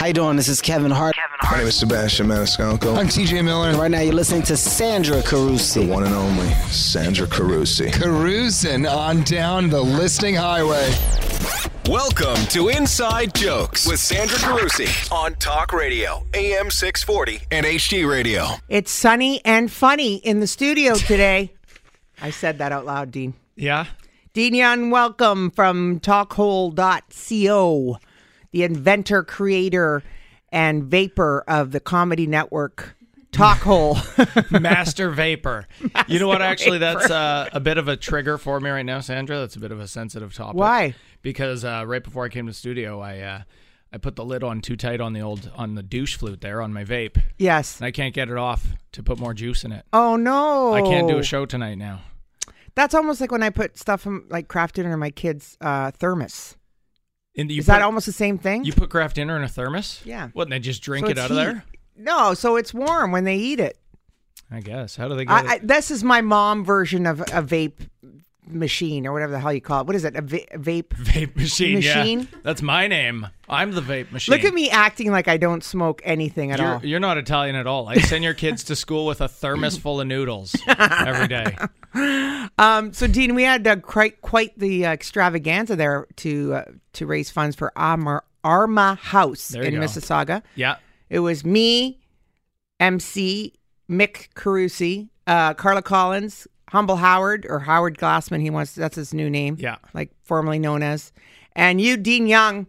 How you doing? This is Kevin Hart. My name is Sebastian Maniscalco. I'm TJ Miller. Right now, you're listening to Sandra Carusi. The one and only Sandra Carusi. Cruising on down the listing highway. Welcome to Inside Jokes with Sandra Carusi on Talk Radio, AM 640 and HD Radio. It's sunny and funny in the studio today. I said that out loud, Dean. Yeah. Dean Young, welcome from talkhole.co, the inventor, creator, and vapor of the comedy network talk hole. Master vapor. you know what? Actually, that's uh, a bit of a trigger for me right now, Sandra. That's a bit of a sensitive topic. Why? Because uh, right before I came to the studio, I uh, I put the lid on too tight on the old on the douche flute there on my vape, yes. and I can't get it off to put more juice in it. Oh, no. I can't do a show tonight now. That's almost like when I put stuff in, like craft dinner in my kids' uh, thermos. And you Is put, that almost the same thing? You put craft dinner in a thermos? Yeah. What? And they just drink So it out of heat. there? No, so it's warm when they eat it. I guess. How do they get I, I, this is my mom version of a vape machine or whatever the hell you call it. What is it? A va- vape? Vape machine. Machine? Yeah. That's my name. I'm the vape machine. Look at me acting like I don't smoke anything at You're, all. you're not Italian at all. I send your kids to school with a thermos full of noodles every day. Um, so, Dean, we had uh, quite quite the uh, extravaganza there to uh, to raise funds for Arma, Arma House in go. Mississauga. Yeah. It was me, MC, Mick Carusi, uh, Carla Collins, Humble Howard or Howard Glassman. He wants that's his new name. Yeah. like formerly known as, and you, Dean Young,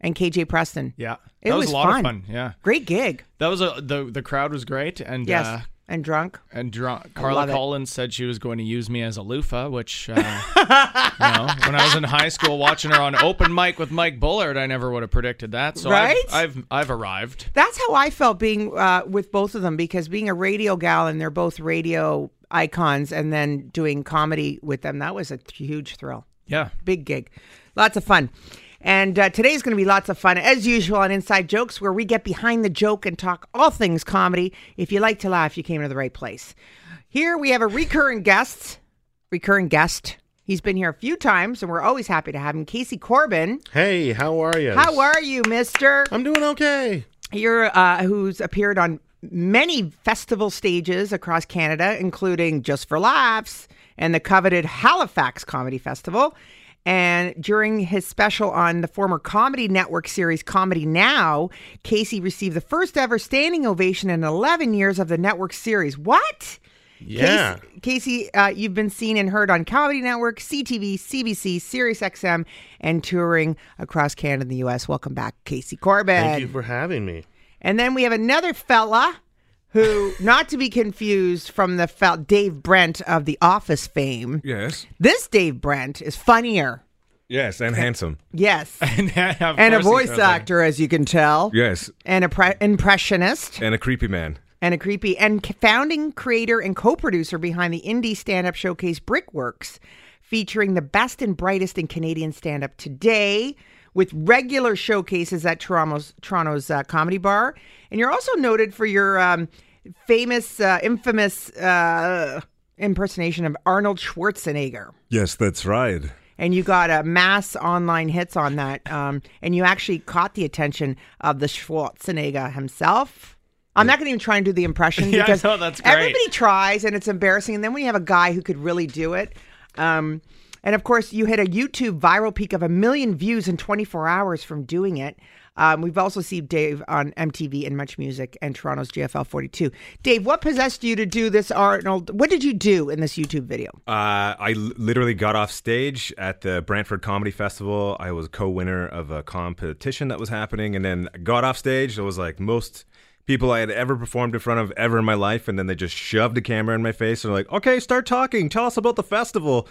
and KJ Preston. Yeah. It that was, was a lot fun. of fun. Yeah. Great gig. That was a the the crowd was great and Yes, uh, and drunk. and drunk. Carla. Collins said she was going to use me as a loofah, which uh, you know, when I was in high school watching her on open mic with Mike Bullard, I never would have predicted that. So I've- I've, I've arrived. That's how I felt being uh, with both of them because being a radio gal and they're both radio icons, and then doing comedy with them that was a huge thrill. Yeah. Big gig, lots of fun. And uh, today's going to be lots of fun, as usual, on Inside Jokes, where we get behind the joke and talk all things comedy. If you like to laugh, you came to the right place. Here we have a recurring guest, recurring guest. He's been here a few times, and we're always happy to have him. Casey Corbin. Hey, how are you? How are you, Mister? I'm doing okay. You're uh, who's appeared on many festival stages across Canada, including Just for Laughs and the coveted Halifax Comedy Festival. And during his special on the former Comedy Network series Comedy Now, Casey received the first ever standing ovation in 11 years of the network series. What? Yeah. Casey, Casey uh, you've been seen and heard on Comedy Network, CTV, CBC, SiriusXM, and touring across Canada and the U.S. Welcome back, Casey Corbin. Thank you for having me. And then we have another fella who, not to be confused from the fel- Dave Brent of The Office fame. Yes. This Dave Brent is funnier. Yes, and handsome. Yes. And, and a voice actor, as you can tell. Yes, And a pre- impressionist. and a creepy man. and a creepy and founding creator and co-producer behind the indie stand-up showcase Brickworks, featuring the best and brightest in Canadian stand-up today, with regular showcases at Toronto's Toronto's uh, Comedy Bar. And you're also noted for your um, famous, uh, infamous uh, impersonation of Arnold Schwarzenegger. Yes, that's right. And you got a mass online hits on that, um, and you actually caught the attention of the Schwarzenegger himself. I'm not going to even try and do the impression Yeah, because no, great. everybody tries, and it's embarrassing. And then when you have a guy who could really do it, um, and of course, you hit a YouTube viral peak of a million views in 24 hours from doing it. Um, we've also seen Dave on MTV and Much Music and Toronto's GFL 42. Dave, what possessed you to do this, Arnold? What did you do in this YouTube video? Uh, I l- literally got off stage at the Brantford Comedy Festival. I was co-winner of a competition that was happening, and then got off stage. It was like most people I had ever performed in front of ever in my life, and then they just shoved a camera in my face and they're like, "Okay, start talking. Tell us about the festival."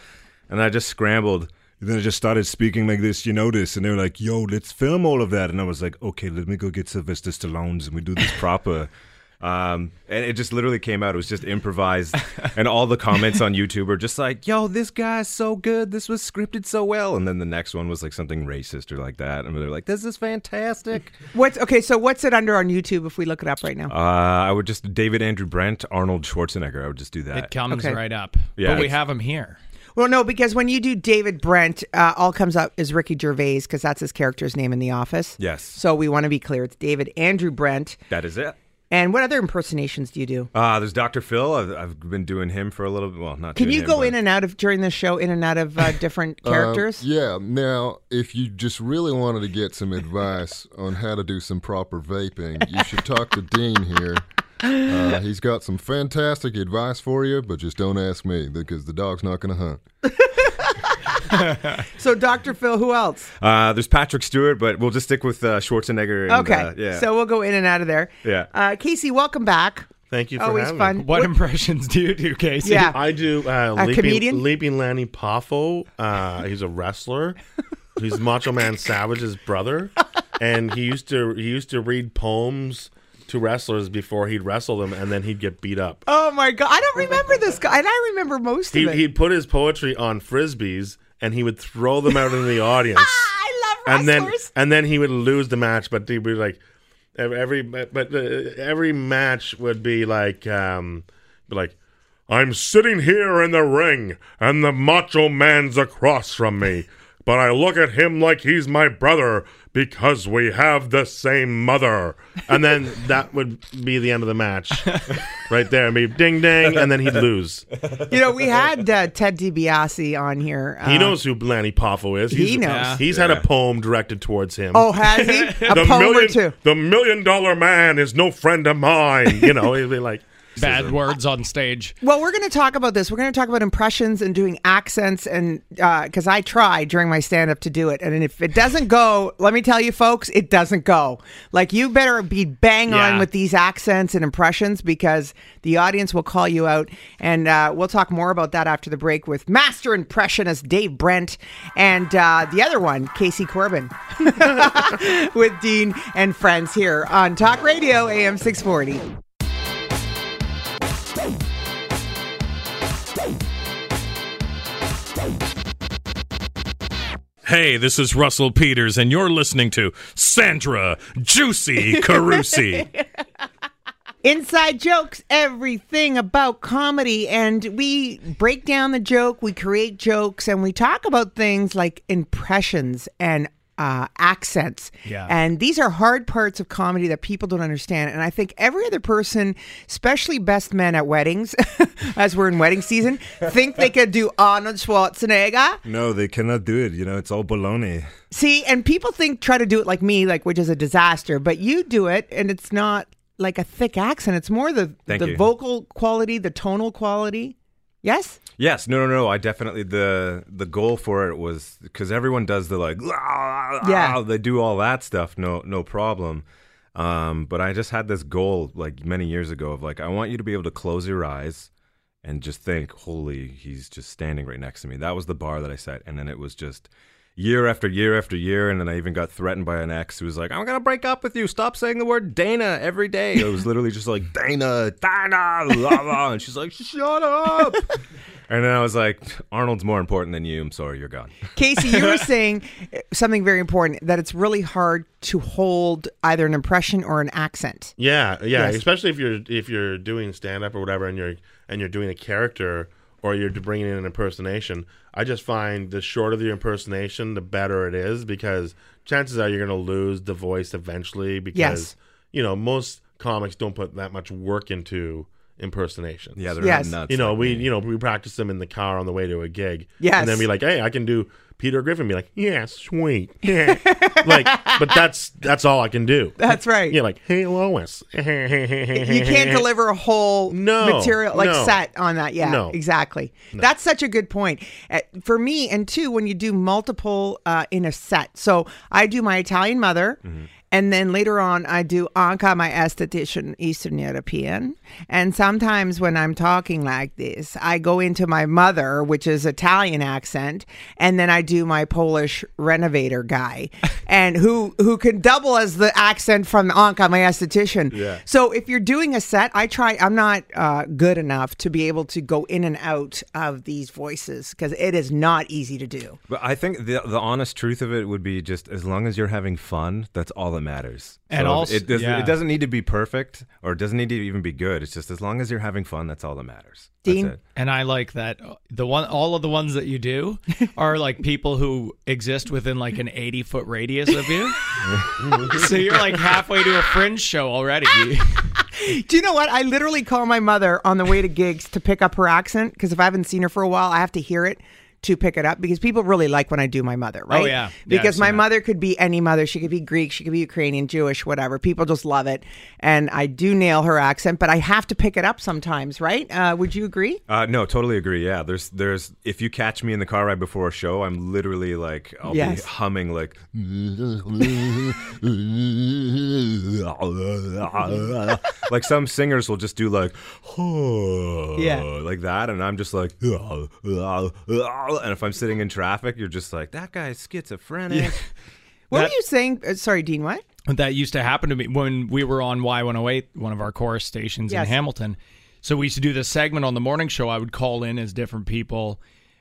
And I just scrambled. And Then I just started speaking like this, you know this, and they were like, "Yo, let's film all of that," and I was like, "Okay, let me go get Sylvester Stallone's and we do this proper." Um, and it just literally came out. It was just improvised, and all the comments on YouTube were just like, "Yo, this guy's so good. This was scripted so well." And then the next one was like something racist or like that, and they're like, "This is fantastic." What's okay? So what's it under on YouTube if we look it up right now? Uh, I would just David Andrew Brent, Arnold Schwarzenegger. I would just do that. It comes Okay. right up. Yeah, but we have him here. Well, no, because when you do David Brent, uh, all comes up is Ricky Gervais because that's his character's name in The Office. Yes. So we want to be clear. It's David Andrew Brent. That is it. And what other impersonations do you do? Uh, there's Dr. Phil. I've, I've been doing him for a little bit. Well, not Can you him, go but- in and out of during the show, in and out of uh, different Um, characters? yeah. Now, if you just really wanted to get some advice on how to do some proper vaping, you should talk to Dean here. Uh, he's got some fantastic advice for you, but just don't ask me because the dog's not going to hunt. So, Dr. Phil, who else? Uh, there's Patrick Stewart, but we'll just stick with uh, Schwarzenegger. And, Okay. uh, yeah. So we'll go in and out of there. Yeah. Uh, Casey, welcome back. Thank you for Always having fun. me. What impressions do you do, Casey? Yeah. I do uh, A leaping, comedian? leaping Lanny Poffo. Uh, he's a wrestler. he's Macho Man Savage's brother, and he used to he used to read poems to wrestlers before he'd wrestle them, and then he'd get beat up. Oh my God, I don't remember this guy, and I remember most He, of it. he'd put his poetry on frisbees, and he would throw them out in the audience. I love wrestlers. and then and then he would lose the match, but he'd be like every but uh, every match would be like um be like I'm sitting here in the ring and the macho man's across from me, but I look at him like he's my brother because we have the same mother. And then that would be the end of the match. right there. Be ding ding and then he'd lose. you know, we had uh, Ted DiBiase on here. He uh, knows who Lanny Poffo is. He He's, knows. He's had a poem directed towards him. Oh, has he? A the poem or million, two. The million dollar man is no friend of mine. You know, he'd be like, Bad words on stage. Well, we're going to talk about this. We're going to talk about impressions and doing accents, and because I try during my stand up to do it, and if it doesn't go, let me tell you, folks, it doesn't go. Like you better be bang on with these accents and impressions because the audience will call you out, and uh, we'll talk more about that after the break with master impressionist Dave Brent and uh, the other one, Casey Corbin, with Dean and friends here on Talk Radio AM six forty. Hey, this is Russell Peters, and you're listening to Sandra Juicy Carusi. Inside jokes, everything about comedy. And we break down the joke, we create jokes, and we talk about things like impressions and uh, accents. Yeah. And these are hard parts of comedy that people don't understand. And I think every other person, especially best men at weddings, as we're in wedding season, think they could do Arnold Schwarzenegger. No, they cannot do it. You know, it's all baloney. See, and people think try to do it like me, like which is a disaster. But you do it, and it's not like a thick accent. It's more the Thank the you. vocal quality, the tonal quality. Yes. Yes, no, no, no. I definitely the the goal for it was because everyone does the like, Yeah. they do all that stuff. No, no problem. Um, but I just had this goal like many years ago of like, I want you to be able to close your eyes and just think, holy, he's just standing right next to me. That was the bar that I set, and then it was just year after year after year, and then I even got threatened by an ex who was like, "I'm gonna break up with you. Stop saying the word Dana every day." It was literally just like Dana, Dana, blah, blah. and she's like, "Shut up." And then I was like, Arnold's more important than you. I'm sorry, you're gone. Casey, you were saying something very important that it's really hard to hold either an impression or an accent. Yeah, yeah. Yes. Especially if you're if you're doing stand up or whatever, and you're and you're doing a character or you're bringing in an impersonation. I just find the shorter the impersonation, the better it is because chances are you're going to lose the voice eventually because Yes. you know most comics don't put that much work into impersonations. Yeah, they're Yes. nuts. you know, like we me. you know we practice them in the car on the way to a gig. Yes. and then be like, hey, I can do Peter Griffin. Be like, yeah, sweet, yeah, like, but that's that's all I can do. That's right. Yeah, like, hey, Lois. You can't deliver a whole No, material like no. set on that. Yeah, No. exactly. That's such a good point Uh, for me. And two, when you do multiple uh, in a set, so I do my Italian mother. Mm-hmm. And then later on, I do Anka, my esthetician Eastern European. And sometimes when I'm talking like this, I go into my mother, which is Italian accent, and then I do my Polish renovator guy, and who who can double as the accent from Anka, my esthetician. Yeah. So if you're doing a set, I try. I'm not uh, good enough to be able to go in and out of these voices because it is not easy to do. But I think the the honest truth of it would be just as long as you're having fun, that's all that that matters. And So also- it doesn't yeah. it doesn't need to be perfect or it doesn't need to even be good. It's just as long as you're having fun, that's all that matters. That's Dean? it. And I like that uh, the one, all of the ones that you do are like people who exist within like an eighty foot radius of you. so you're like halfway to a fringe show already. Do you know what? I literally call my mother on the way to gigs to pick up her accent because if I haven't seen her for a while, I have to hear it to pick it up because people really like when I do my mother, right? Oh, yeah. Yeah, Because seen my that. mother could be any mother. She could be Greek, she could be Ukrainian, Jewish, whatever. People just love it. And I do nail her accent, but I have to pick it up sometimes, right? Uh, would you agree? Uh, no, totally agree. Yeah, there's there's if you catch me in the car right before a show, I'm literally like I'll Yes. be humming like like some singers will just do like Yeah. like that, and I'm just like and if I'm sitting in traffic, you're just like that guy's schizophrenic. What That- were you saying? Uh, sorry, Dean, what? that used to happen to me when we were on Y108, one of our Corus stations Yes. in Hamilton. So we used to do this segment on the morning show. I would call in as different people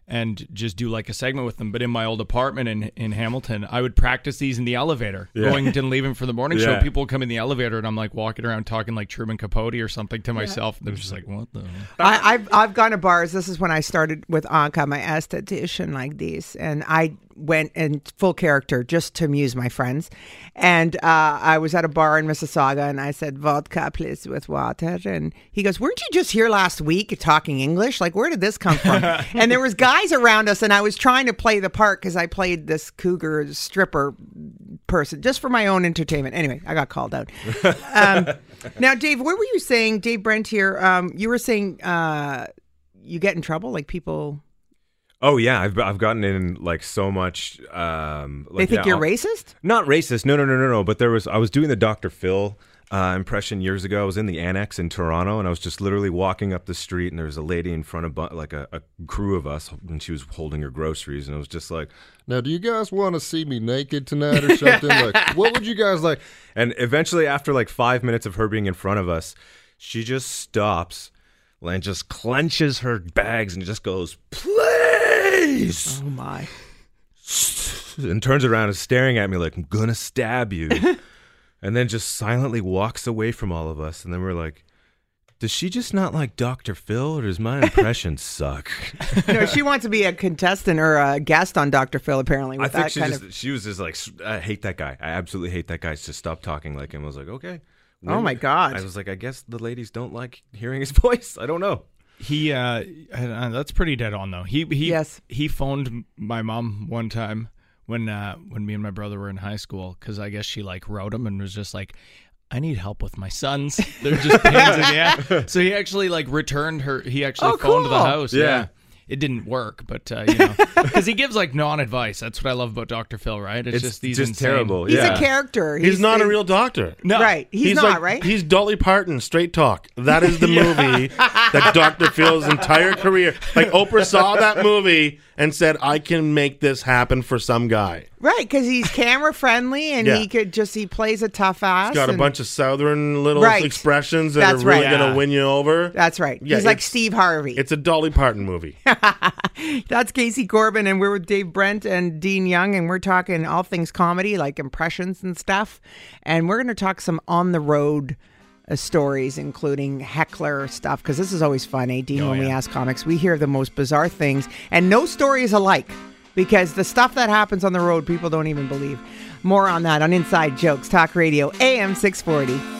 and just do like a segment with them. But in my old apartment in, in Hamilton, I would practice these in the elevator, going and leaving for the morning show. People come in the elevator and I'm like walking around talking like Truman Capote or something to myself. And they're just mm-hmm. like, what the? I, I've I've gone to bars. This is when I started with Anka, my esthetician, like these, and I went in full character just to amuse my friends. And uh, I was at a bar in Mississauga, and I said vodka, please, with water. And he goes, "Weren't you just here last week talking English? Like, where did this come from?" and there was guys around us, and I was trying to play the part because I played this cougar stripper person just for my own entertainment. Anyway, I got called out. Um, now, Dave, what were you saying? Dave Brent here. Um, you were saying uh, you get in trouble, like people Oh yeah, I've I've gotten in like so much. Um, they think yeah, you're I'll- racist. Not racist. No, no, no, no, no. But there was I was doing the Dr. Phil uh, impression years ago. I was in the annex in Toronto, and I was just literally walking up the street, and there was a lady in front of bu- like a, a crew of us, and she was holding her groceries, and it was just like, Now, do you guys want to see me naked tonight or something? like, what would you guys like? and eventually after like five minutes of her being in front of us, she just stops and just clenches her bags and just goes, please. Oh my! and turns around and staring at me like I'm gonna stab you, and then just silently walks away from all of us. And then we're like, does she just not like Dr. Phil, or does my impression suck? no, she wants to be a contestant or a guest on Dr. Phil. Apparently, with I think she just of. she was just like, I hate that guy. I absolutely hate that guy. So stop talking like him. I was like, okay. Oh, my God. I was like, I guess the ladies don't like hearing his voice. I don't know. He uh, uh that's pretty dead on though. He he Yes. he phoned my mom one time when uh when me and my brother were in high school cuz I guess she like wrote him and was just like I need help with my sons. They're just pains in the ass. So he actually like returned her. He actually Oh, phoned the house. Yeah. Yeah. It didn't work, but uh, you know, because he gives like non-advice. That's what I love about Dr. Phil, right? It's, It's just these just insane- terrible. He's yeah. a character. He's, not a real doctor. No, right. He's, not like, right. He's Dolly Parton, straight talk. That is the movie that Dr. Phil's entire career. Like Oprah saw that movie and said, "I can make this happen for some guy." Right, because he's camera friendly and Yeah. he could just he plays a tough ass. Got a and- bunch of southern little Right. expressions that That's are really right. going to win you over. That's right. Yeah, he's like it's- Steve Harvey. It's a Dolly Parton movie. That's Casey Corbin, and we're with Dave Brent and Dean Young, and we're talking all things comedy, like impressions and stuff. And we're going to talk some on the road uh, stories, including heckler stuff, because this is always fun, eh, Dean? Oh, when we ask comics, we hear the most bizarre things, and no story is alike. Because the stuff that happens on the road, people don't even believe. More on that on Inside Jokes, Talk Radio, AM 640.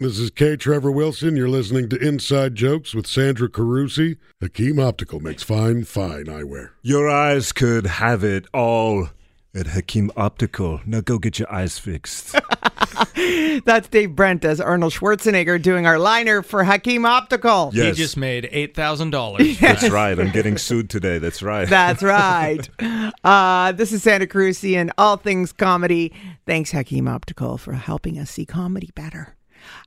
This is K. Trevor Wilson. You're listening to Inside Jokes with Sandra Carusi. Hakim Optical makes fine, fine eyewear. Your eyes could have it all at Hakim Optical. Now go get your eyes fixed. That's Dave Brent as Arnold Schwarzenegger doing our liner for Hakim Optical. yes, He just made eight thousand dollars. that's right. I'm getting sued today. That's right. That's right. Uh, this is Sandra Carusi and all things comedy. Thanks, Hakim Optical, for helping us see comedy better.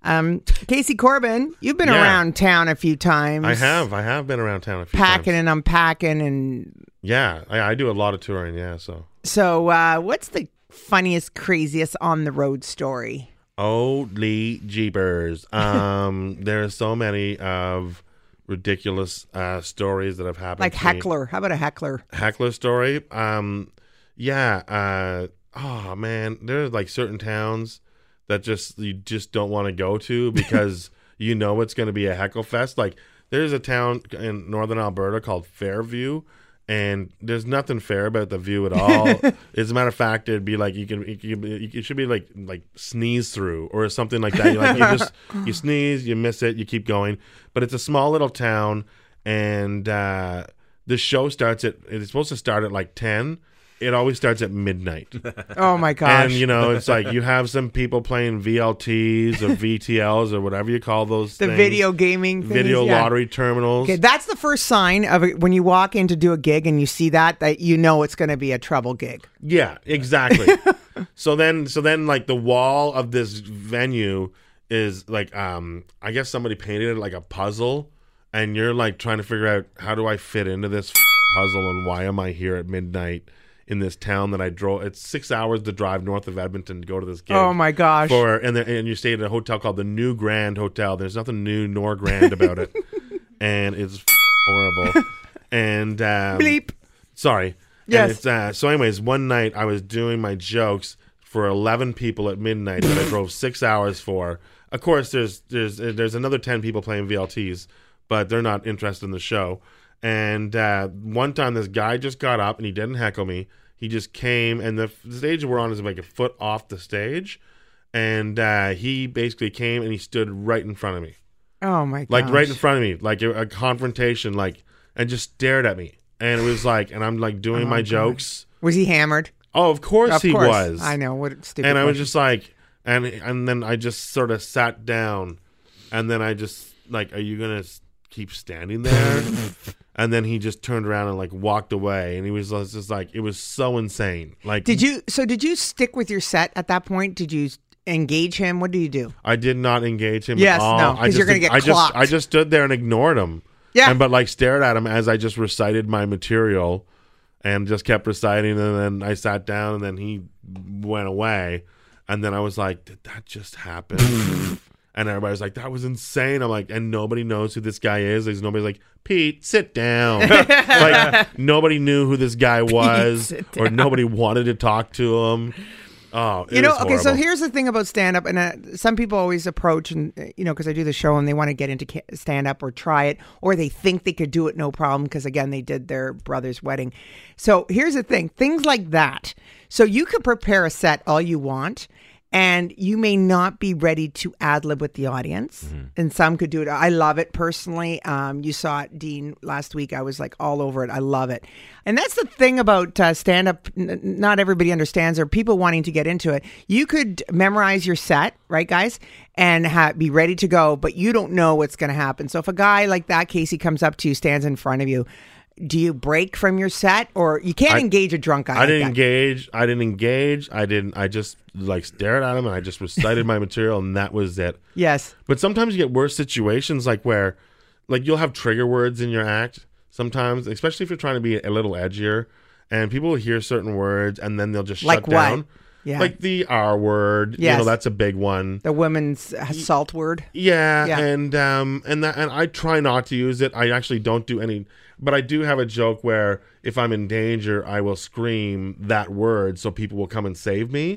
Um, Casey Corbin, you've been Yeah. around town a few times. I have. I have been around town a few Packing times. and unpacking. And Yeah, I, I do a lot of touring. Yeah, so so, uh, what's the funniest, craziest on the road story? holy jeepers! Um, there are so many of ridiculous uh, stories that have happened. Like to me. heckler. How about a heckler? heckler story. Um, yeah. Uh, oh man, there's like certain towns that just you just don't want to go to because you know it's going to be a heckle fest. Like there's a town in northern Alberta called Fairview. And there's nothing fair about the view at all. As a matter of fact, it'd be like you can, you, can, you should be like like sneeze through or something like that. You like you just you sneeze, you miss it, you keep going. But it's a small little town, and uh, the show starts at it's supposed to start at like ten. It always starts at midnight. Oh my gosh. And you know, it's like you have some people playing VLTs or VTLs or whatever you call those. The things. video gaming things, video yeah. lottery terminals. Okay, that's the first sign of it when you walk in to do a gig and you see that that you know it's going to be a trouble gig. Yeah, exactly. so then, so then, like the wall of this venue is like, um, I guess somebody painted it like a puzzle, and you're like trying to figure out how do I fit into this puzzle and why am I here at midnight in this town that I drove. It's six hours to drive north of Edmonton to go to this gig. Oh, my gosh. For and the, and you stayed at a hotel called the New Grand Hotel. There's nothing new nor grand about it, and it's horrible. And um, Bleep. Sorry. Yes. And it's, uh, so, anyways, one night I was doing my jokes for eleven people at midnight that I drove six hours for. Of course, there's there's there's another ten people playing VLTs, but they're not interested in the show. And uh, one time, this guy just got up and he didn't heckle me. He just came, and the, the stage we're on is like a foot off the stage, and uh, he basically came and he stood right in front of me, Oh my god. like right in front of me, like a, a confrontation, like, and just stared at me. And it was like, and I'm like doing Oh, my God. jokes. Was he hammered? Oh, of course Of he course. was. I know what stupid. and I was just like, and and then I just sort of sat down, and then I just like, are you gonna keep standing there? and then he just turned around and like walked away, and he was just like, it was so insane. Like, Did you? So did you stick with your set at that point? Did you engage him? What do you do? I did not engage him. Yes, at all. no, I 'cause you're gonna get I just, clocked. I just stood there and ignored him. Yeah. and but like stared at him as I just recited my material, and just kept reciting, and then I sat down, and then he went away, and then I was like, did that just happen? and everybody's like, that was insane. I'm like, and nobody knows who this guy is. There's nobody's like, Pete, sit down. like nobody knew who this guy was, sit or nobody wanted to talk to him. Oh, you know, okay. So here's the thing about stand up, and uh, some people always approach, and uh, you know, because I do the show and they want to get into stand up or try it, or they think they could do it no problem because again they did their brother's wedding. So here's the thing: things like that. So you could prepare a set all you want. And you may not be ready to ad lib with the audience, and some could do it. I love it personally. Um, you saw it, Dean, last week. I was like all over it. I love it, and that's the thing about uh, stand up. N- not everybody understands, or people wanting to get into it. You could memorize your set, right, guys, and ha- be ready to go, but you don't know what's going to happen. So if a guy like that, Casey, comes up to you, stands in front of you, do you break from your set, or you can't I- engage a drunk guy? I like didn't that? engage. I didn't engage. I didn't. I just like stared at him and I just recited my material and that was it. Yes. But sometimes you get worse situations like where, like you'll have trigger words in your act. Sometimes, especially if you're trying to be a little edgier, and people will hear certain words and then they'll just Like shut what? down. Yeah. Like the R word. You know that's a big one. The women's assault word. Yeah, Yeah. and um and that and I try not to use it. I actually don't do any but I do have a joke where if I'm in danger, I will scream that word so people will come and save me.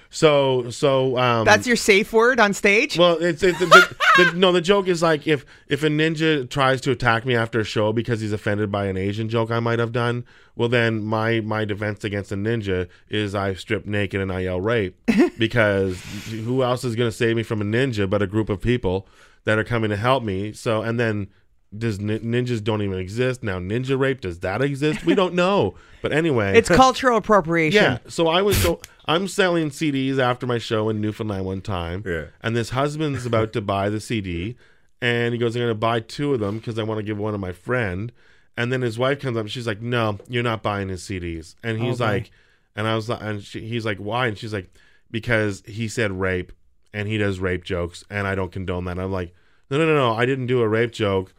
so so um That's your safe word on stage. well, it's, it's the, the, the, no. The joke is like if if a ninja tries to attack me after a show because he's offended by an Asian joke I might have done. Well, then my my defense against a ninja is I strip naked and I yell rape because who else is going to save me from a ninja but a group of people that are coming to help me? So and then does nin- ninjas don't even exist now? Ninja rape does that exist? We don't know. But anyway, It's cultural appropriation. yeah. So I was so I'm selling CDs after my show in Newfoundland one time. Yeah. And this husband's about to buy the CD, and he goes, "I'm going to buy two of them because I want to give one to my friend." And then his wife comes up, and she's like, "No, you're not buying his CDs." And he's oh, Okay. like, and I was like, and she, he's like, "Why?" And she's like, "Because he said rape, and he does rape jokes, and I don't condone that." I'm like, "No, no, no, no, I didn't do a rape joke.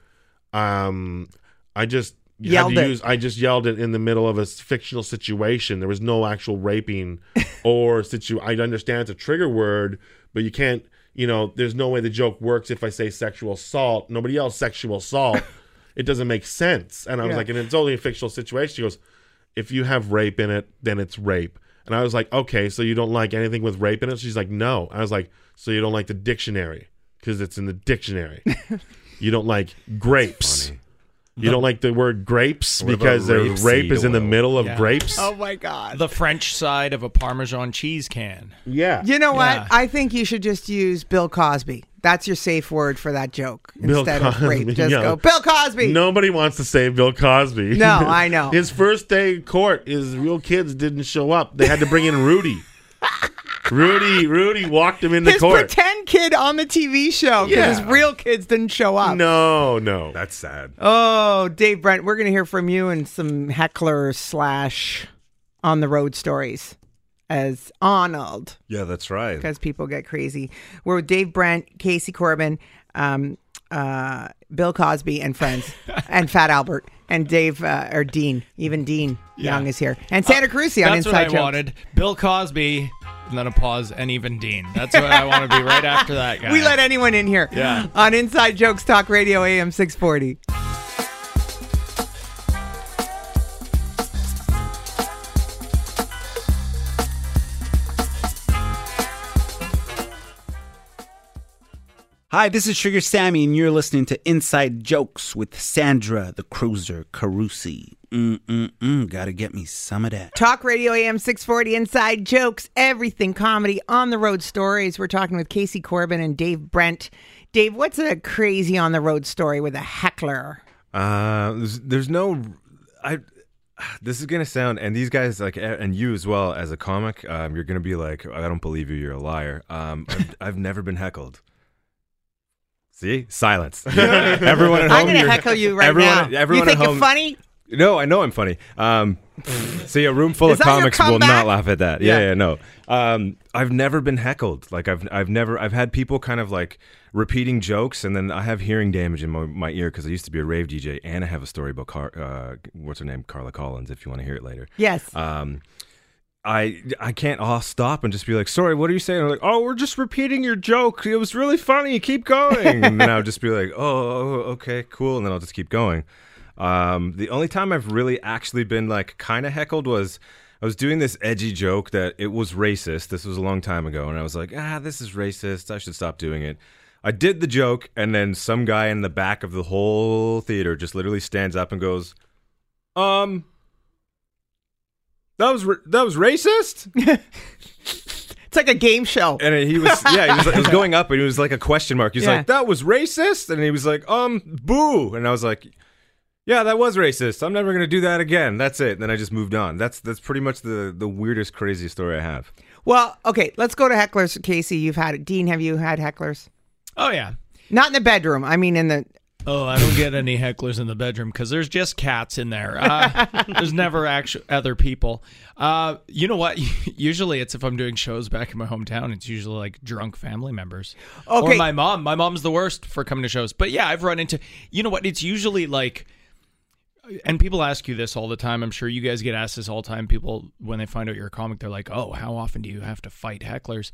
Um, I just." Yelled use- I just yelled it in the middle of a fictional situation. There was no actual raping or situ. I understand it's a trigger word, but you can't. You know, there's no way the joke works if I say sexual assault. Nobody else sexual assault. it doesn't make sense. And I was Yeah. like, and it's only a fictional situation. She goes, if you have rape in it, then it's rape. And I was like, okay, so you don't like anything with rape in it? She's like, no. I was like, so you don't like the dictionary because it's in the dictionary. you don't like grapes. You don't like the word grapes What about because the rapeseed rape is in the oil? middle of Yeah. grapes. Oh my God. The French side of a Parmesan cheese can. Yeah. You know Yeah. what? I think you should just use Bill Cosby. That's your safe word for that joke Bill instead of Cosby, rape. Just yeah. go Bill Cosby. Nobody wants to say Bill Cosby. No, I know. His first day in court, his real kids didn't show up. They had to bring in Rudy. Rudy, Rudy walked him into His court. pretend kid on the TV show because his real kids didn't show up. no, no. That's sad. Oh, Dave Brent, we're going to hear from you and some heckler slash on the road stories as Arnold Yeah, that's right. because people get crazy. We're with Dave Brent, Casey Corbin, um, uh, Bill Cosby, and friends, and Fat Albert, and Dave uh, or Dean. Even Dean Young is here, and Sandra Carusi on Inside Jokes. That's what I wanted. Bill Cosby, and then a pause, and even Dean. That's what I want to be right after that guy. We let anyone in here. Yeah. On Inside Jokes Talk Radio AM 640. Hi, this is Sugar Sammy, and you're listening to Inside Jokes with Sandra, the cruiser Carusi. Mm-mm-mm, gotta get me some of that. Talk Radio AM 640 Inside Jokes, everything comedy, on the road stories. We're talking with Casey Corbin and Dave Brent. Dave, what's a crazy on the road story with a heckler? Uh, there's, there's no, I. This is gonna sound, and these guys like, and you as well as a comic, um, you're gonna be like, I don't believe you, you're a liar. Um, I've, I've never been heckled. See, silence. everyone at home. I'm going to heckle you right everyone, now. Everyone you think at you're home, funny? No, I know I'm funny. Um, see, a room full Is of comics will not laugh at that. Yeah, Yeah. yeah, no. Um, I've never been heckled. Like I've, I've never, I've had people kind of like repeating jokes, and then I have hearing damage in my, my ear because I used to be a rave DJ, and I have a story about Car, uh, what's her name, Carla Collins. If you want to hear it later. Yes. Um, I I can't all stop and just be like, sorry, what are you saying? I'm like, oh, we're just repeating your joke. It was really funny. Keep going. and I'll just be like, oh, oh, okay, cool. And then I'll just keep going. Um, the only time I've really actually been like kind of heckled was I was doing this edgy joke that it was racist. This was a long time ago, and I was like, ah, this is racist. I should stop doing it. I did the joke, and then some guy in the back of the whole theater just literally stands up and goes, um. That was that was racist. It's like a game show. And he was yeah, he was, it was going up, and he was like a question mark. He was Yeah. like, "That was racist," and he was like, "Um, boo," and I was like, "Yeah, that was racist. I'm never gonna do that again. That's it." And then I just moved on. That's that's pretty much the the weirdest, craziest story I have. Well, okay, let's go to hecklers. Casey, you've had it. Dean, have you had hecklers? Oh yeah. Not in the bedroom. I mean, in the. Oh, I don't get any hecklers in the bedroom because there's just cats in there. Uh, there's never actual other people. Uh, you know what? Usually it's if I'm doing shows back in my hometown, it's usually like drunk family members. Or my mom. My mom's the worst for coming to shows. But yeah, I've run into. You know what? It's usually like. And people ask you this all the time. I'm sure you guys get asked this all the time. People, when they find out you're a comic, they're like, "Oh, how often do you have to fight hecklers?"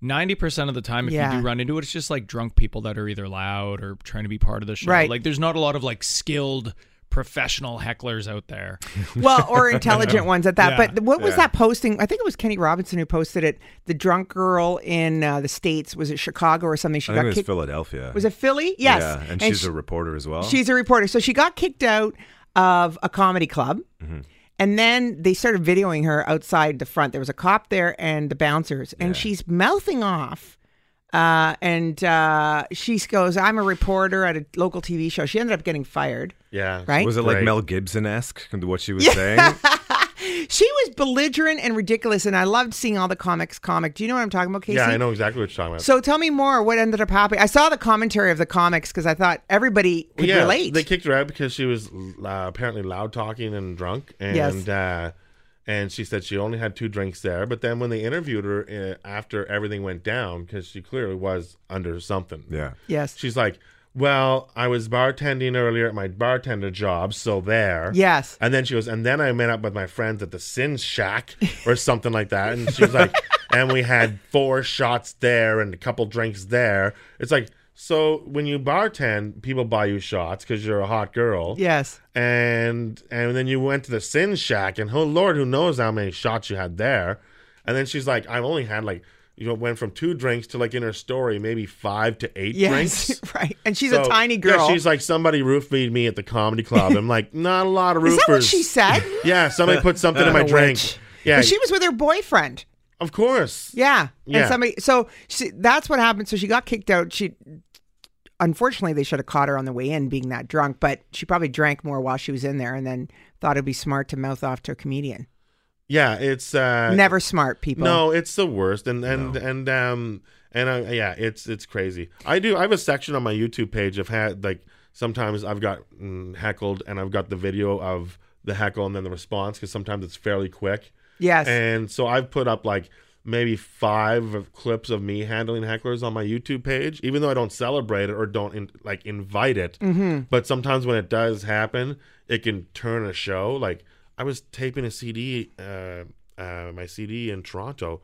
Ninety percent of the time, if Yeah. you do run into it, it's just like drunk people that are either loud or trying to be part of the show. Right. Like, there's not a lot of like skilled professional hecklers out there. Well, or intelligent ones at that. Yeah. But what was Yeah. that posting? I think it was Kenny Robinson who posted it. The drunk girl in uh, the States. Was it Chicago or something? She I got think it was kicked. Philadelphia. Was it Philly? Yes. Yeah, and, she's she- a reporter as well. She's a reporter. So she got kicked out of a comedy club. Mm-hmm. And then they started videoing her outside the front. There was a cop there and the bouncers, and she's mouthing off. Uh, and uh, she goes, I'm a reporter at a local TV show. She ended up getting fired. Yeah. Right? Was it like Great. Mel Gibson esque? What she was saying? She was belligerent and ridiculous, and I loved seeing all the comics comic. Do you know what I'm talking about, Casey? Yeah, I know exactly what you're talking about. So tell me more. What ended up happening? I saw the commentary of the comics because I thought everybody could yeah, relate. They kicked her out because she was uh, apparently loud talking and drunk, and Yes. uh, and she said she only had two drinks there. But then when they interviewed her uh, after everything went down, because she clearly was under something. yeah. yes. She's like, "Well, I was bartending earlier at my bartender job, so there." Yes. And then she goes, and then I met up with my friends at the Sin Shack or something like that. And she was like, and we had four shots there and a couple drinks there. It's like, So when you bartend, people buy you shots because you're a hot girl. Yes. And and then you went to the Sin Shack, and oh Lord, who knows how many shots you had there? And then she's like, I've only had like you know went from two drinks to like in her story maybe five to eight Yes, drinks. right. And she's a So, tiny yeah, girl. she's like somebody roofied me at the comedy club. I'm like, not a lot of roofers. Is that what she said? Yeah, somebody put something in my drink. witch. Yeah, But she was with her boyfriend. of course. Yeah. Yeah. And somebody so she, that's what happened. So she got kicked out. She unfortunately they should have caught her on the way in being that drunk, but she probably drank more while she was in there and then thought it'd be smart to mouth off to a comedian. Yeah, it's uh Never smart people. No, it's the worst, and and and um and uh, yeah, it's it's crazy. I do. I have a section on my YouTube page. I've had like sometimes I've got mm, heckled, and I've got the video of the heckle and then the response because sometimes it's fairly quick. Yes. And so I've put up like maybe five of clips of me handling hecklers on my YouTube page, even though I don't celebrate it or don't in, like invite it. Mhm. But sometimes when it does happen, it can turn a show. Like I was taping a CD, uh, uh, my CD in Toronto,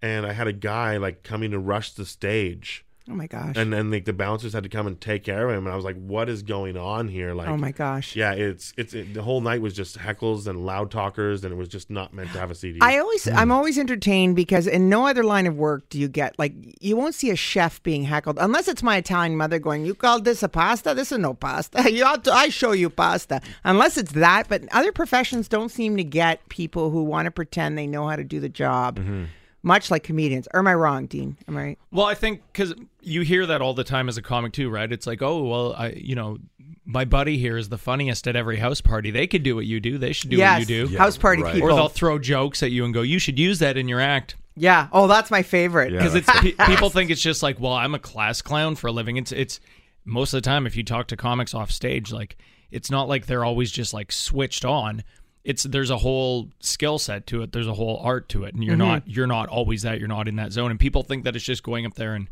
and I had a guy like coming to rush the stage. Oh my gosh. And then like the bouncers had to come and take care of him, and I was like, "What is going on here?" Like, Oh my gosh. yeah, it's it's it, the whole night was just heckles and loud talkers, and it was just not meant to have a CD. I always, hmm. I'm always entertained because in no other line of work do you get like you won't see a chef being heckled unless it's my Italian mother going, "You called this a pasta? This is no pasta. You ought to, I show you pasta." Unless it's that, but other professions don't seem to get people who want to pretend they know how to do the job, mm-hmm. Much like comedians. Or am I wrong, Dean? Am I right? Well, I think because you hear that all the time as a comic too, right? It's like, oh, well, I, you know, my buddy here is the funniest at every house party. They could do what you do. They should do Yes, what you do. Yeah, house party right. people. Or they'll throw jokes at you and go, you should use that in your act. Yeah. Oh, that's my favorite. Because it's pe- people think it's just like, well, I'm a class clown for a living. It's it's most of the time if you talk to comics off stage, like it's not like they're always just like switched on. It's there's a whole skill set to it. There's a whole art to it, and you're Mhm. not you're not always that. You're not in that zone, and people think that it's just going up there and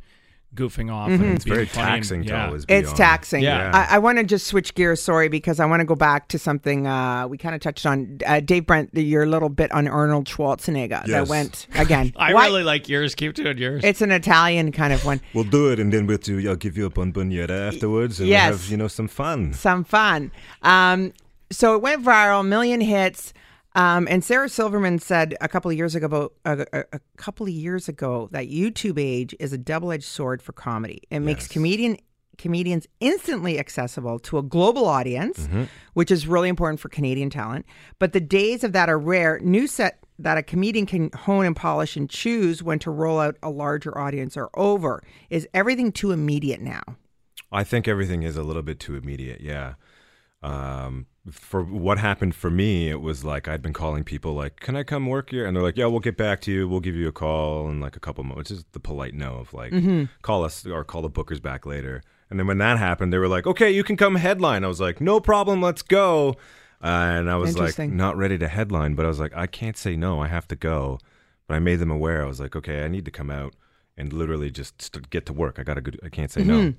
goofing off. Mhm. And It's very funny and- taxing to yeah. always be It's taxing. Yeah. I, I want to just switch gears, sorry, because I want to go back to something uh, we kind of touched on. Uh, Dave Brent, your little bit on Arnold Schwarzenegger that Yes. went again. I Why- really like yours. Keep doing yours. It's an Italian kind of one. We'll do it, and then we'll do. I'll give you a bomboniera afterwards, and Yes. we'll have you know some fun. Some fun. Um, so it went viral, million hits. Um, and Sarah Silverman said a couple of years ago, about, a, a, a couple of years ago, that YouTube age is a double-edged sword for comedy. It makes comedian comedians instantly accessible to a global audience, which is really important for Canadian talent. But the days of that are rare. New set that a comedian can hone and polish and choose when to roll out a larger audience are over. Is everything too immediate now? I think everything is a little bit too immediate. Yeah. Um, for what happened for me, it was like I'd been calling people like, "Can I come work here?" And they're like, "Yeah, we'll get back to you. We'll give you a call in like a couple months." Which is the polite no of like, Mhm. call us or call the bookers back later. And then when that happened, they were like, "Okay, you can come headline." I was like, "No problem, let's go." Uh, and I was like, not ready to headline, but I was like, I can't say no. I have to go. But I made them aware. I was like, okay, I need to come out and literally just st- get to work. I got to. I can't say no.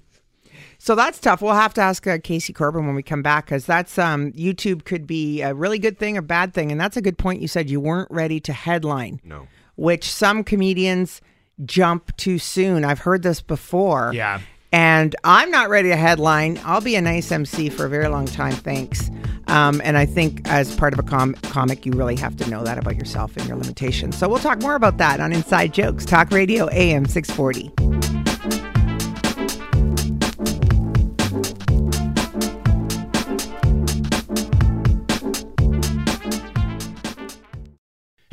So that's tough. We'll have to ask uh, Casey Corbin when we come back because that's um, YouTube could be a really good thing or bad thing, and that's a good point. You said you weren't ready to headline. No. Which some comedians jump too soon. I've heard this before. Yeah. And I'm not ready to headline. I'll be a nice MC for a very long time, thanks. Um, and I think as part of a com- comic, you really have to know that about yourself and your limitations. So we'll talk more about that on Inside Jokes, Talk Radio AM 640.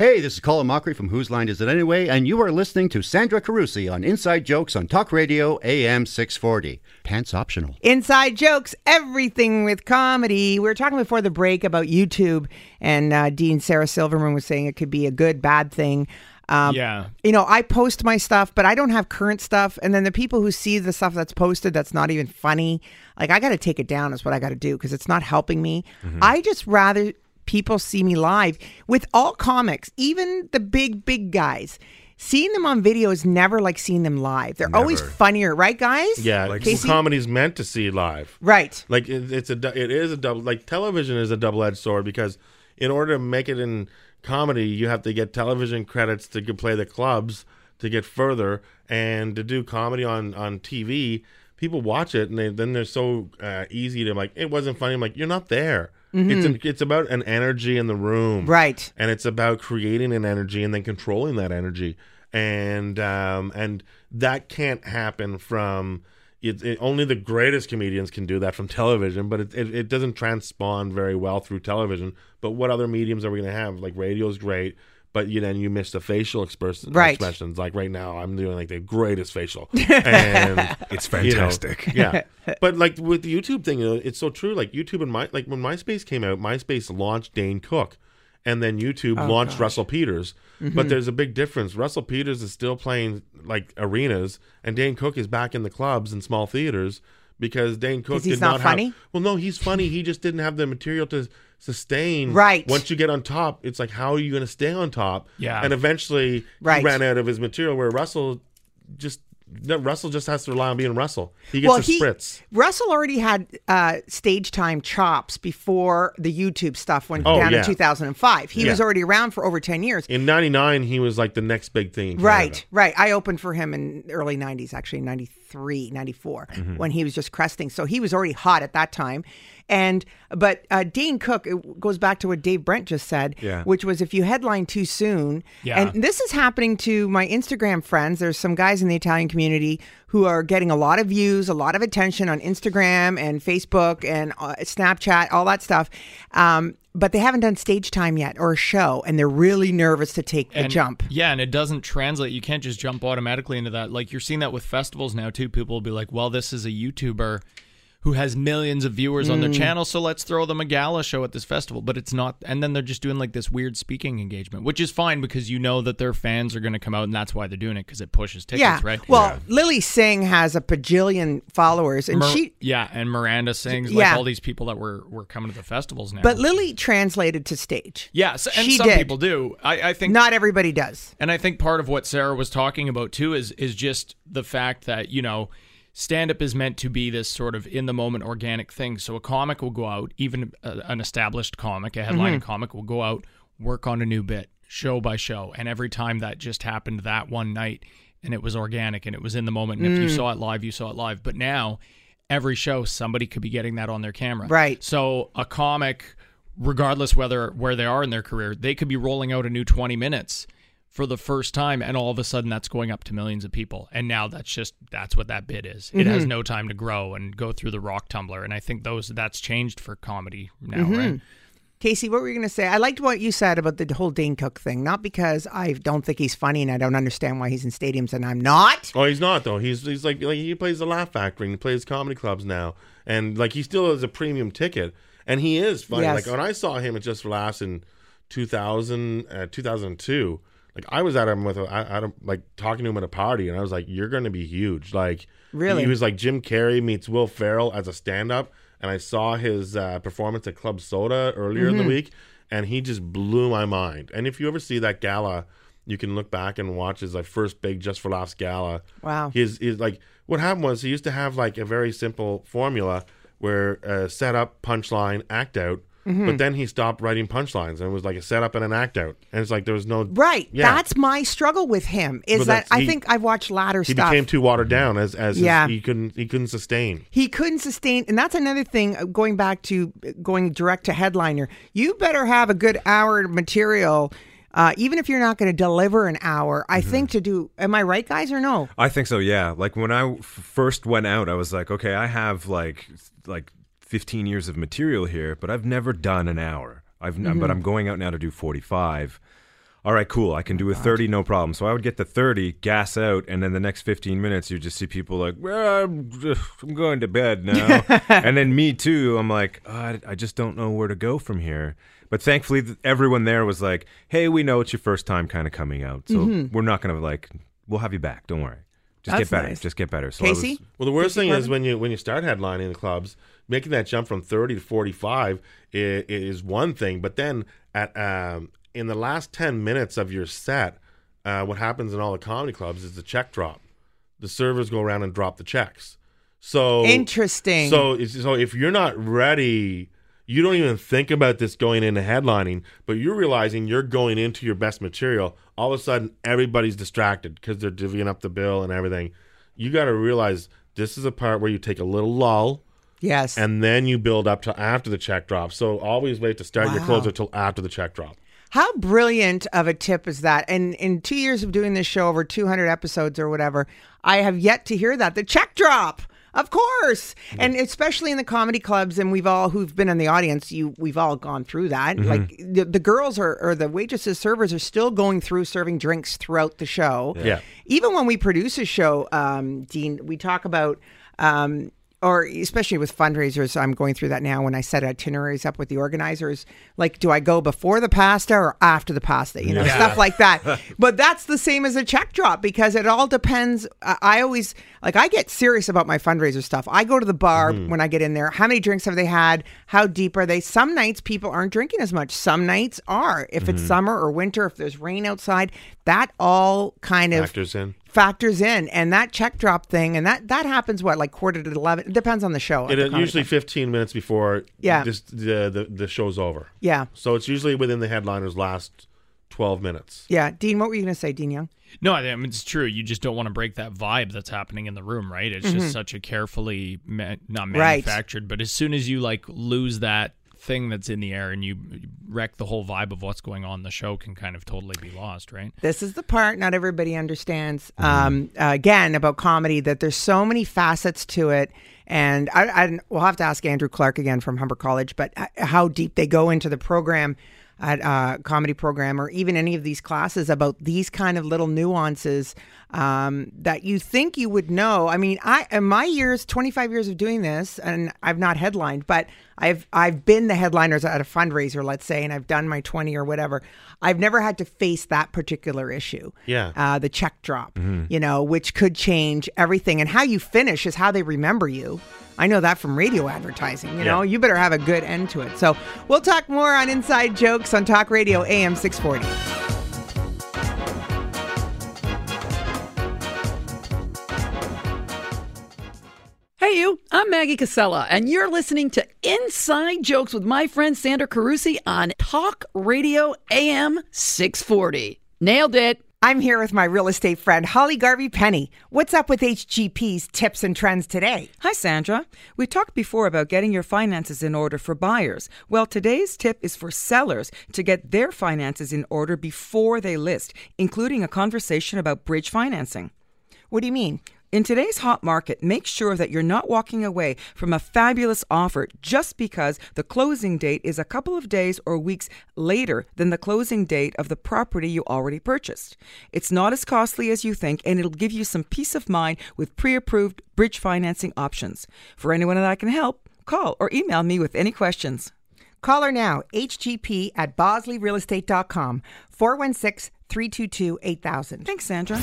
Hey, this is Colin Mochrie from Whose Line Is It Anyway, and you are listening to Sandra Carusi on Inside Jokes on Talk Radio AM 640. Pants optional. Inside jokes, everything with comedy. We were talking before the break about YouTube, and uh, Dean Sarah Silverman was saying it could be a good, bad thing. Um, Yeah. You know, I post my stuff, but I don't have current stuff. And then the people who see the stuff that's posted that's not even funny, like I got to take it down, is what I got to do because it's not helping me. I just rather people see me live with all comics, even the big, big guys. Seeing them on video is never like seeing them live. They're always funnier, right, guys? Yeah, Like like Casey? comedy's meant to see live. Right. Like it, it's a du- it is a double like television is a double edged sword because in order to make it in comedy, you have to get television credits to g- play the clubs to get further, and to do comedy on on TV, people watch it and they, then they're so uh, easy to like it wasn't funny. I'm like you're not there. Mhm. It's an, it's about an energy in the room, Right. And it's about creating an energy and then controlling that energy, and um, and that can't happen from. It, it, only the greatest comedians can do that from television, but it, it, it doesn't transpond very well through television. But what other mediums are we going to have? Like radio is great, but you then you miss the facial express- Right. expressions. Like right now, I'm doing like the greatest facial, and It's you know, fantastic. yeah, but like with the YouTube thing, you know, it's so true. Like YouTube and my like when MySpace came out, MySpace launched Dane Cook, and then YouTube Oh, launched gosh. Russell Peters. Mhm. But there's a big difference. Russell Peters is still playing like arenas, and Dane Cook is back in the clubs and small theaters because Dane Cook 'Cause he's did not not funny? have. Well, no, he's funny. He just didn't have the material to sustain. Right. Once you get on top, it's like how are you going to stay on top? Yeah. And eventually, Right. he ran out of his material. Where Russell just. no, Russell just has to rely on being Russell. He gets well, a he, spritz. Russell already had uh, stage time chops before the YouTube stuff went Oh, down yeah. in 2005. He Yeah. was already around for over 10 years. In '99, he was like the next big thing. Right, right. I opened for him in early 90s, actually 93, 94, Mhm. when he was just cresting. So he was already hot at that time. And but uh, Dane Cook it goes back to what Dave Brent just said, Yeah. which was if you headline too soon, Yeah. and this is happening to my Instagram friends. There's some guys in the Italian community who are getting a lot of views, a lot of attention on Instagram and Facebook and uh, Snapchat, all that stuff. Um, but they haven't done stage time yet or a show, and they're really nervous to take the and, jump. Yeah, and it doesn't translate. You can't just jump automatically into that. Like you're seeing that with festivals now too. People will be like, "Well, this is a YouTuber who has millions of viewers on their Mm. channel, so let's throw them a gala show at this festival." But it's not. And then they're just doing like this weird speaking engagement, which is fine because you know that their fans are going to come out, and that's why they're doing it because it pushes tickets, yeah. right? Well, Lilly Singh has a bajillion followers, and Mir- she. yeah, and Miranda sings Yeah. like all these people that were were coming to the festivals now. But Lilly translated to stage. Yes, and she some did. people do. I, I think Not everybody does. And I think part of what Sarah was talking about too is is just the fact that you know stand up is meant to be this sort of in the moment organic thing. So a comic will go out, even a, an established comic, a headlining Mhm. comic will go out, work on a new bit, show by show, and every time that just happened that one night and it was organic and it was in the moment and if you Mm. saw it live, you saw it live. But now every show somebody could be getting that on their camera. Right. So a comic regardless whether where they are in their career, they could be rolling out a new 20 minutes for the first time and all of a sudden that's going up to millions of people and now that's just that's what that bit is it has Mhm. no time to grow and go through the rock tumbler and i think those that's changed for comedy now Mhm. right Casey, what were you going to say? I liked what you said about the whole Dane Cook thing. Not because I don't think he's funny and I don't understand why he's in stadiums and I'm not. Oh, he's not though. He's he's like like he plays the Laugh Factory and he plays comedy clubs now, and like he still has a premium ticket, and he is funny. Yes. Like when I saw him at Just for Laughs in 2000, uh, 2002, like I was at him with a, I, I don't like talking to him at a party, and I was like, "You're going to be huge." Like Really? he was like Jim Carrey meets Will Ferrell as a stand-up, and I saw his uh, performance at Club Soda earlier in the Mhm. week, and he just blew my mind. And if you ever see that gala. You can look back and watch his like first big Just for Laughs gala. Wow. His is like what happened was he used to have like a very simple formula where uh, set up, punchline, act out. Mhm. But then he stopped writing punchlines and it was like a setup and an act out, and it's like there was no Right. Yeah, That's my struggle with him. Is But that that's- I he- think I've watched latter he stuff. became too watered down as as his- Yeah. he couldn't he couldn't sustain. he couldn't sustain and that's another thing uh, going back to uh, going direct to headliner you better have a good hour of material uh, even if you're not going to deliver an hour i think to do am i right guys or no I think so. Yeah. Like when I f- first went out, I was like, okay, I have like like 15 years of material here, but I've never done an hour. I've n- but. I'm going out now to do 45. All right, cool. I can do a 30, no problem. So I would get the 30, gas out, and then the next 15 minutes, you just see people like, well, I'm, I'm going to bed now. and then me too. I'm like, oh, I, I just don't know where to go from here. But thankfully, everyone there was like, hey, we know it's your first time kind of coming out. So Mhm. we're not going to like, we'll have you back. Don't worry. Just That's get better. nice. Just get better. So I was- Well, the worst Casey thing is when you when you start headlining the clubs, making that jump from thirty to forty five is, is one thing, but then at um, in the last ten minutes of your set, uh, what happens in all the comedy clubs is the check drop. The servers go around and drop the checks. So Interesting. So so if you're not ready. You don't even think about this going into headlining, but you're realizing you're going into your best material. All of a sudden, everybody's distracted because they're divvying up the bill and everything you got to realize This is a part where you take a little lull. Yes. And then you build up to after the check drop. So always wait to start your Wow. closer till after the check drop. How brilliant of a tip is that? And in two years of doing this show, over 200 episodes or whatever, I have yet to hear that. The check drop. Of course. And especially in the comedy clubs, and we've all who've been in the audience, you we've all gone through that. Mhm. Like the, the girls are or the waitresses, servers are still going through serving drinks throughout the show. Yeah. Even when we produce a show, um, Dean, we talk about um, or especially with fundraisers, I'm going through that now when I set itineraries up with the organizers. Like, do I go before the pasta or after the pasta? You know, Yeah. stuff like that. but that's the same as a check drop because it all depends. I always, like, I get serious about my fundraiser stuff. I go to the bar Mhm. when I get in there. How many drinks have they had? How deep are they? Some nights people aren't drinking as much, some nights are. If it's Mhm. summer or winter, if there's rain outside, that all kind of Factors in. Factors in and that check drop thing and that that happens what like quarter to 11 it depends on the show It the usually club. 15 minutes before Yeah. this, the, the the show's over. Yeah. So it's usually within the headliner's last 12 minutes. yeah dean what were you going to say dean young No, I mean it's true. You just don't want to break that vibe that's happening in the room, right? It's Mhm. just such a carefully ma- not Right. manufactured, but as soon as you like lose that thing that's in the air and you wreck the whole vibe of what's going on, the show can kind of totally be lost, right? this is the part not everybody understands um, again about comedy that there's so many facets to it. And I, I we'll have to ask andrew clark again from humber college but how deep they go into the program at a comedy program or even any of these classes about these kind of little nuances um, that you think you would know. I mean, I in my years, 25 years of doing this, and I've not headlined, but I've I've been the headliners at a fundraiser, let's say, and I've done my 20 or whatever. I've never had to face that particular issue. Yeah. uh, the check drop, Mhm. you know, which could change everything, and how you finish is how they remember you. I know that from radio advertising. You know, you better have a good end to it. So we'll talk more on Inside Jokes on Talk Radio AM 640. Hey, you. I'm Maggie Cassella, and you're listening to Inside Jokes with my friend Sandra Carusi on Talk Radio AM 640. Nailed it. I'm here with my real estate friend, Holly Garvey Penny. What's up with HGP's tips and trends today? Hi, Sandra. We talked before about getting your finances in order for buyers. Well, today's tip is for sellers to get their finances in order before they list, including a conversation about bridge financing. What do you mean? In today's hot market, make sure that you're not walking away from a fabulous offer just because the closing date is a couple of days or weeks later than the closing date of the property you already purchased. It's not as costly as you think, and it'll give you some peace of mind with pre approved bridge financing options. For anyone that I can help, call or email me with any questions. Call her now, hgp at bosleyrealestate.com, 416 322 8000. Thanks, Sandra.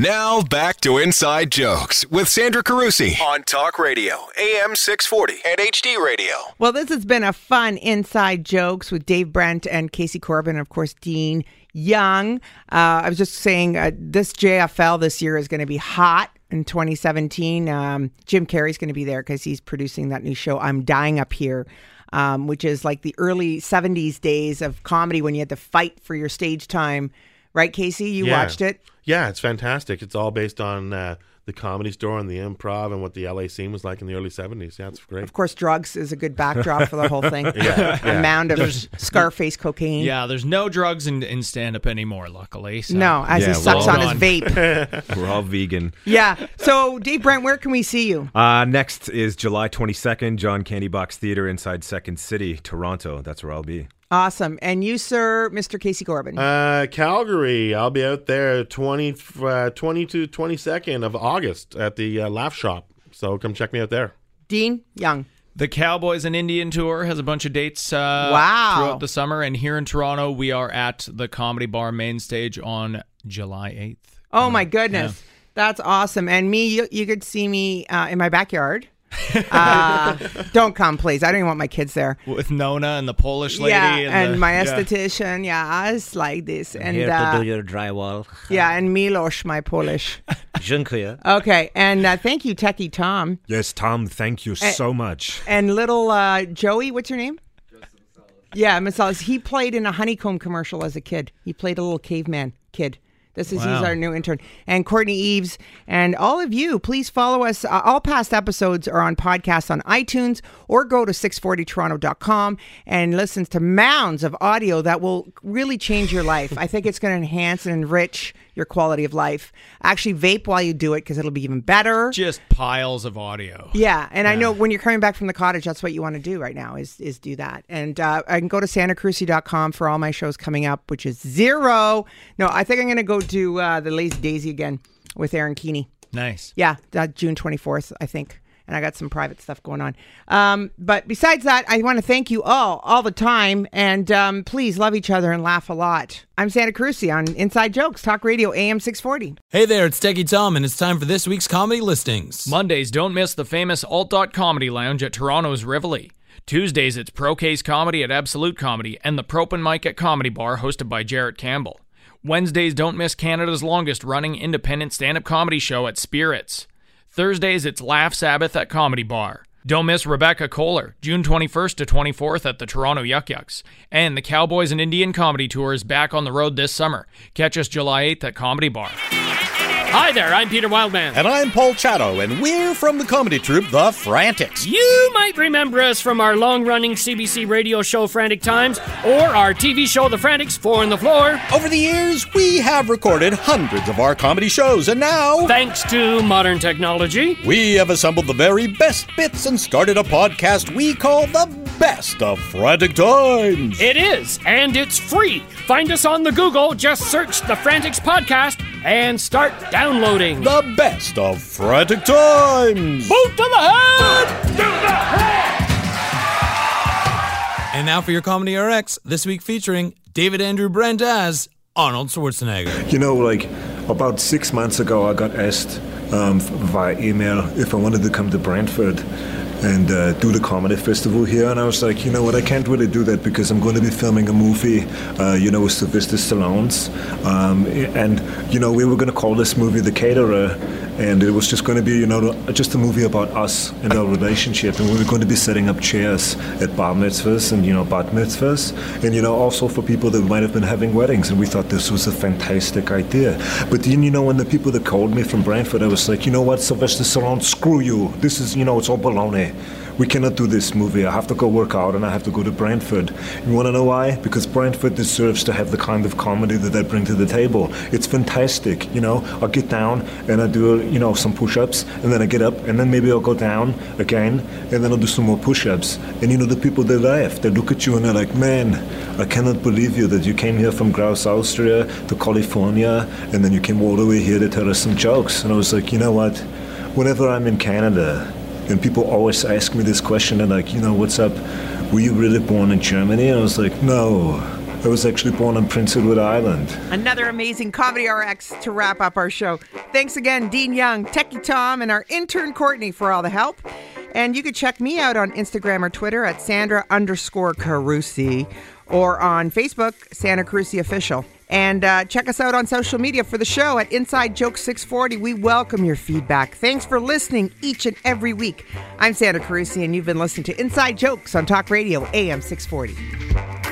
Now back to Inside Jokes with Sandra Carusi on Talk Radio, AM 640 and HD Radio. Well, this has been a fun inside jokes with Dave Brent and Casey Corbin, and of course, Dean Young. Uh, I was just saying uh, this JFL this year is going to be hot in 2017. Um, Jim Carrey's going to be there because he's producing that new show, I'm Dying Up Here. Um, which is like the early 70s days of comedy when you had to fight for your stage time. Right, Casey? You Yeah. watched it? Yeah, it's fantastic. It's all based on uh, the comedy store and the improv and what the LA scene was like in the early 70s. Yeah, it's great. Of course, drugs is a good backdrop for the whole thing. Yeah, a yeah. mound of There's- Scarface cocaine. Yeah, there's no drugs in, in stand up anymore, luckily. So. No, as he sucks on all his vape. We're all vegan. yeah. So, Dave Brent, where can we see you? Uh, next is July 22nd, John Candy Box Theater inside Second City, Toronto. That's where I'll be. Awesome. And you, sir, Mr. Casey Corbin. Uh, Calgary, I'll be out there 20, uh, 20 to 22nd of August at the uh, Laugh Shop. So come check me out there. Dean Young. The Cowboys and Indian tour has a bunch of dates uh, Wow. throughout the summer. And here in Toronto, we are at the Comedy Bar main stage on July 8th. Oh, my goodness. That's awesome. And me, you, you could see me uh, in my backyard. uh, don't come, please. I don't even want my kids there. With Nona and the Polish lady. yeah, and, and the- my yeah. esthetician. Yeah, it's like this. And Here uh, to do your drywall. yeah, and Milos, my Polish. Dziękuję. Okay, and uh, thank you, Techie Tom, Yes, Tom, thank you Eh, so much. and little uh, Joey. What's your name? Yeah, Masalas. He played in a honeycomb commercial as a kid. He played a little caveman kid. This is Wow. he's our new intern, and Courtney Eves, and all of you. Please follow us. Uh, all past episodes are on podcasts on iTunes, or go to 640toronto.com and listen to mounds of audio that will really change your life. I think it's going to enhance and enrich your quality of life. Actually, vape while you do it because it'll be even better. Just piles of audio. Yeah, and I know when you're coming back from the cottage, that's what you want to do right now is is do that. And uh, I can go to sandracarusi.com for all my shows coming up, which is zero. No, I think I'm going to go do uh, the Lazy Daisy again with Aaron Keeney. Nice. Yeah, that June 24th, I think. And I got some private stuff going on. Um, but besides that, I want to thank you all, all the time. And um, please love each other and laugh a lot. I'm Sandra Carusi on Inside Jokes, Talk Radio, AM 640. Hey there, it's Techie Tom, and it's time for this week's comedy listings. Mondays, don't miss the famous Alt Dot Comedy Lounge at Toronto's Rivoli. Tuesdays, it's Pro Case Comedy at Absolute Comedy and the Propen Mic at Comedy Bar, hosted by Jarrett Campbell. Wednesdays, don't miss Canada's longest running independent stand up comedy show at Spirits. Thursdays, it's Laugh Sabbath at Comedy Bar. Don't miss Rebecca Kohler, June 21st to 24th at the Toronto Yuk Yuk's. And the Cowboys and Indian Comedy Tour is back on the road this summer. Catch us July 8th at Comedy Bar. Hi there, I'm Peter Wildman. And I'm Paul Chato, and we're from the comedy troupe The Frantics. You might remember us from our long running CBC radio show Frantic Times or our TV show The Frantics Four on the Floor. Over the years, we have recorded hundreds of our comedy shows, and now, thanks to modern technology, we have assembled the very best bits and started a podcast we call The Best of Frantic Times. It is, and it's free. Find us on the Google, just search The Frantics Podcast and start downloading. The Best of Frantic Times. Boot to the head! To the head! And now for your Comedy RX, this week featuring David Andrew Brent as Arnold Schwarzenegger. You know, like about six months ago, I got asked um, via email if I wanted to come to Brantford and uh, do the comedy festival here. And I was like, you know what, I can't really do that because I'm going to be filming a movie, uh, you know, with Sylvester Stallone's. Um, and, you know, we were going to call this movie The Caterer. And it was just going to be, you know, just a movie about us and our relationship. And we were going to be setting up chairs at bar mitzvahs and, you know, bat mitzvahs. And, you know, also for people that might have been having weddings. And we thought this was a fantastic idea. But then, you know, when the people that called me from Brantford, I was like, you know what, Sylvester Stallone, screw you. This is, you know, it's all baloney. We cannot do this movie. I have to go work out and I have to go to Brantford. You want to know why? Because Brantford deserves to have the kind of comedy that I bring to the table. It's fantastic, you know. I get down and I do, you know, some push-ups and then I get up and then maybe I'll go down again and then I'll do some more push-ups. And you know, the people they laugh. They look at you and they're like, "Man, I cannot believe you that you came here from Graz, Austria to California and then you came all the way here to tell us some jokes." And I was like, "You know what? Whenever I'm in Canada, and people always ask me this question, and like, you know, what's up? Were you really born in Germany? And I was like, no, I was actually born on Prince Edward Island. Another amazing Comedy RX to wrap up our show. Thanks again, Dean Young, Techie Tom, and our intern Courtney for all the help. And you can check me out on Instagram or Twitter at Sandra underscore Carusi or on Facebook, Sandra Carusi Official. And uh, check us out on social media for the show at Inside Joke 640. We welcome your feedback. Thanks for listening each and every week. I'm Sandra Carusi, and you've been listening to Inside Jokes on Talk Radio AM 640.